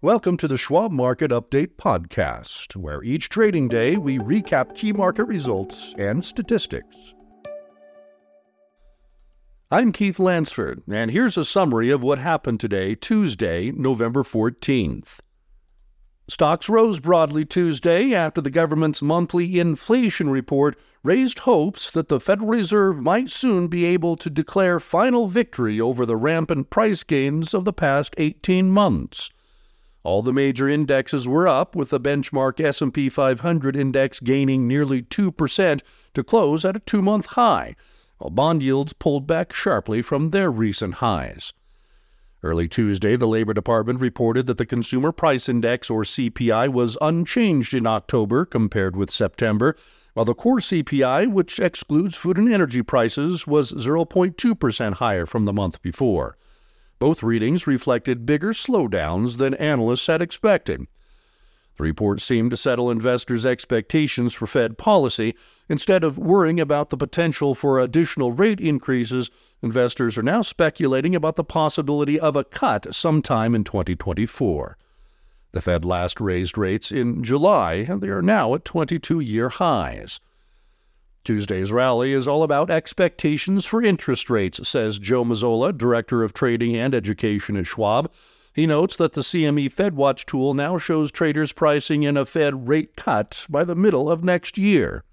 Welcome to the Schwab Market Update Podcast, where each trading day we recap key market results and statistics. I'm Keith Lansford, and here's a summary of what happened today, Tuesday, November 14th. Stocks rose broadly Tuesday after the government's monthly inflation report raised hopes that the Federal Reserve might soon be able to declare final victory over the rampant price gains of the past 18 months. All the major indexes were up, with the benchmark S&P 500 index gaining nearly 2% to close at a two-month high, while bond yields pulled back sharply from their recent highs. Early Tuesday, the Labor Department reported that the Consumer Price Index, or CPI, was unchanged in October compared with September, while the core CPI, which excludes food and energy prices, was 0.2% higher from the month before. Both readings reflected bigger slowdowns than analysts had expected. The report seemed to settle investors' expectations for Fed policy. Instead of worrying about the potential for additional rate increases, investors are now speculating about the possibility of a cut sometime in 2024. The Fed last raised rates in July, and they are now at 22 year highs. Tuesday's rally is all about expectations for interest rates, says Joe Mazzola, Director of Trading and Education at Schwab. He notes that the CME FedWatch tool now shows traders pricing in a Fed rate cut by the middle of next year.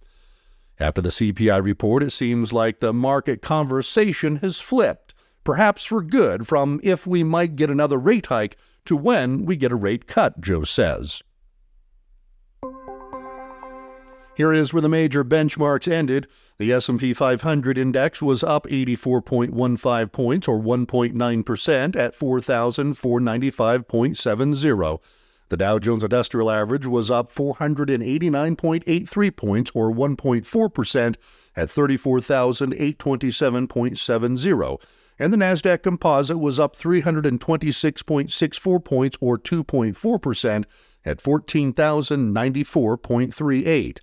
After the CPI report, it seems like the market conversation has flipped, perhaps for good, from if we might get another rate hike to when we get a rate cut, Joe says. Here is where the major benchmarks ended. The S&P 500 index was up 84.15 points or 1.9% at 4495.70. The Dow Jones Industrial Average was up 489.83 points or 1.4% at 34,827.70. And the Nasdaq Composite was up 326.64 points or 2.4% at 14,094.38.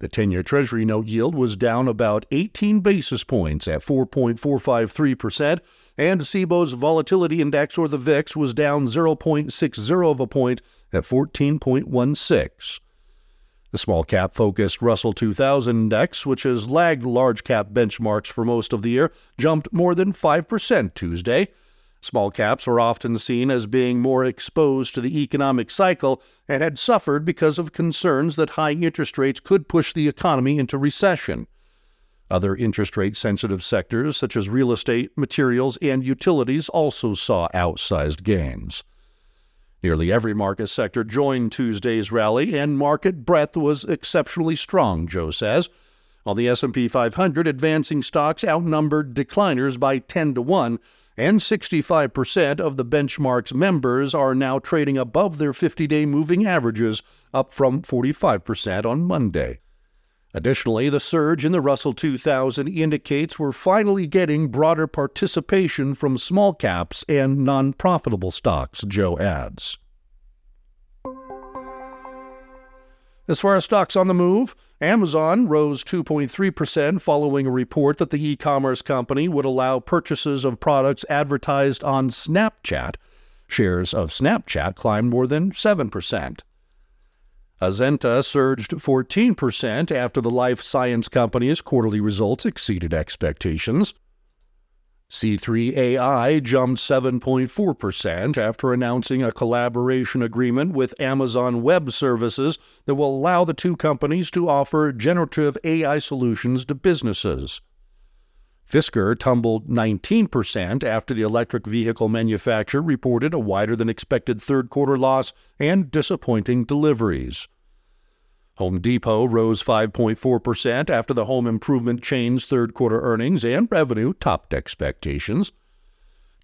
The 10 year Treasury note yield was down about 18 basis points at 4.453%, and CBOE's volatility index, or the VIX, was down 0.60 of a point at 14.16. The small cap focused Russell 2000 index, which has lagged large cap benchmarks for most of the year, jumped more than 5% Tuesday. Small caps were often seen as being more exposed to the economic cycle and had suffered because of concerns that high interest rates could push the economy into recession. Other interest rate sensitive sectors, such as real estate, materials, and utilities, also saw outsized gains. Nearly every market sector joined Tuesday's rally, and market breadth was exceptionally strong, Joe says. On the S&P 500, advancing stocks outnumbered decliners by 10 to 1 and 65% of the benchmark's members are now trading above their 50 day moving averages, up from 45% on Monday. Additionally, the surge in the Russell 2000 indicates we're finally getting broader participation from small caps and non profitable stocks, Joe adds. As far as stocks on the move, Amazon rose 2.3% following a report that the e commerce company would allow purchases of products advertised on Snapchat. Shares of Snapchat climbed more than 7%. Azenta surged 14% after the life science company's quarterly results exceeded expectations. C3AI jumped 7.4% after announcing a collaboration agreement with Amazon Web Services that will allow the two companies to offer generative AI solutions to businesses. Fisker tumbled 19% after the electric vehicle manufacturer reported a wider than expected third quarter loss and disappointing deliveries. Home Depot rose 5.4% after the home improvement chain's third quarter earnings and revenue topped expectations.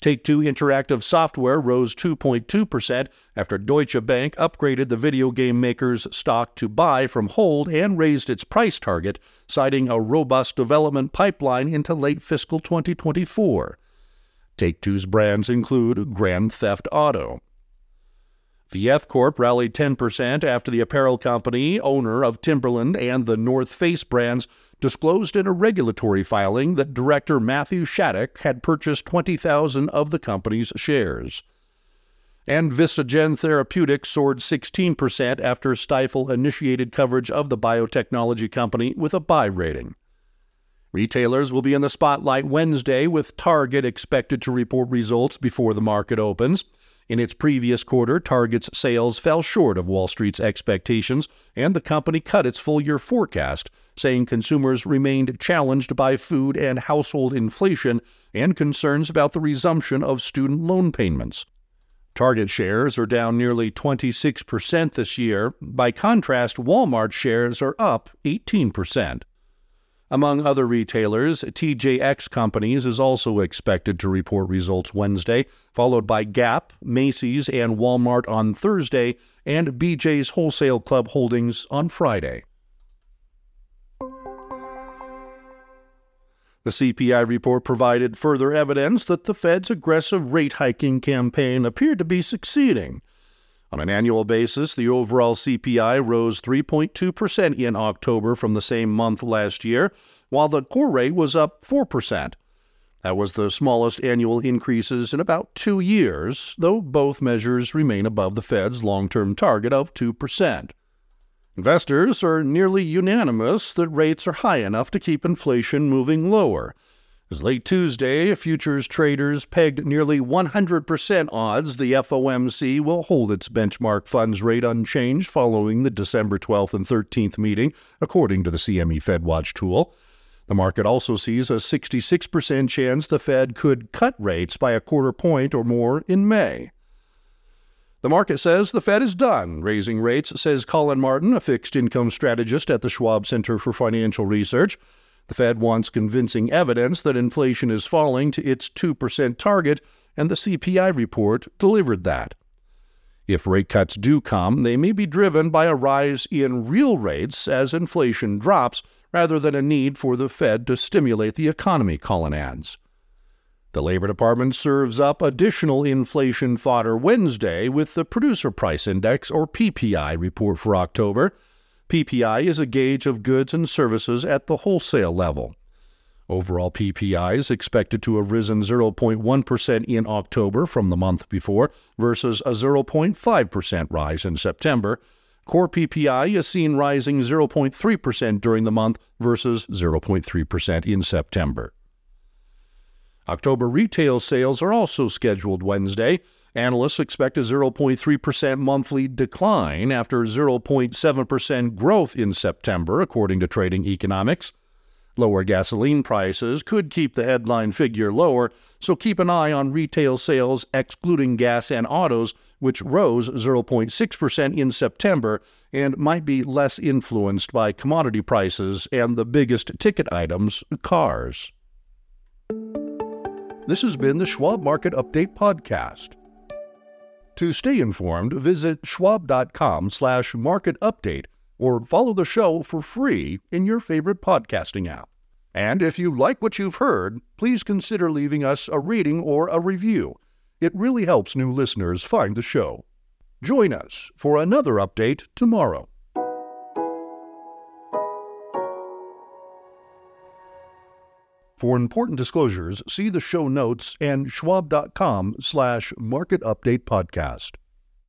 Take Two Interactive Software rose 2.2% after Deutsche Bank upgraded the video game maker's stock to buy from hold and raised its price target, citing a robust development pipeline into late fiscal 2024. Take Two's brands include Grand Theft Auto. VF Corp rallied 10% after the apparel company, owner of Timberland and the North Face brands, disclosed in a regulatory filing that director Matthew Shattuck had purchased 20,000 of the company's shares. And Vistagen Therapeutics soared 16% after Stifel initiated coverage of the biotechnology company with a buy rating. Retailers will be in the spotlight Wednesday, with Target expected to report results before the market opens. In its previous quarter, Target's sales fell short of Wall Street's expectations, and the company cut its full year forecast, saying consumers remained challenged by food and household inflation and concerns about the resumption of student loan payments. Target shares are down nearly 26% this year. By contrast, Walmart shares are up 18%. Among other retailers, TJX Companies is also expected to report results Wednesday, followed by Gap, Macy's, and Walmart on Thursday, and BJ's Wholesale Club Holdings on Friday. The CPI report provided further evidence that the Fed's aggressive rate hiking campaign appeared to be succeeding. On an annual basis, the overall CPI rose 3.2% in October from the same month last year, while the core rate was up 4%. That was the smallest annual increases in about two years, though both measures remain above the Fed's long term target of 2%. Investors are nearly unanimous that rates are high enough to keep inflation moving lower. As late Tuesday, futures traders pegged nearly 100% odds the FOMC will hold its benchmark funds rate unchanged following the December 12th and 13th meeting, according to the CME FedWatch tool. The market also sees a 66% chance the Fed could cut rates by a quarter point or more in May. The market says the Fed is done raising rates, says Colin Martin, a fixed income strategist at the Schwab Center for Financial Research. The Fed wants convincing evidence that inflation is falling to its 2% target, and the CPI report delivered that. If rate cuts do come, they may be driven by a rise in real rates as inflation drops, rather than a need for the Fed to stimulate the economy, Colin adds. The Labor Department serves up additional inflation fodder Wednesday with the Producer Price Index, or PPI, report for October. PPI is a gauge of goods and services at the wholesale level. Overall PPI is expected to have risen 0.1% in October from the month before versus a 0.5% rise in September. Core PPI is seen rising 0.3% during the month versus 0.3% in September. October retail sales are also scheduled Wednesday. Analysts expect a 0.3% monthly decline after 0.7% growth in September, according to Trading Economics. Lower gasoline prices could keep the headline figure lower, so keep an eye on retail sales excluding gas and autos, which rose 0.6% in September and might be less influenced by commodity prices and the biggest ticket items, cars. This has been the Schwab Market Update podcast. To stay informed, visit schwab.com slash market update or follow the show for free in your favorite podcasting app. And if you like what you've heard, please consider leaving us a rating or a review. It really helps new listeners find the show. Join us for another update tomorrow. For important disclosures, see the show notes and schwab.com slash market update podcast.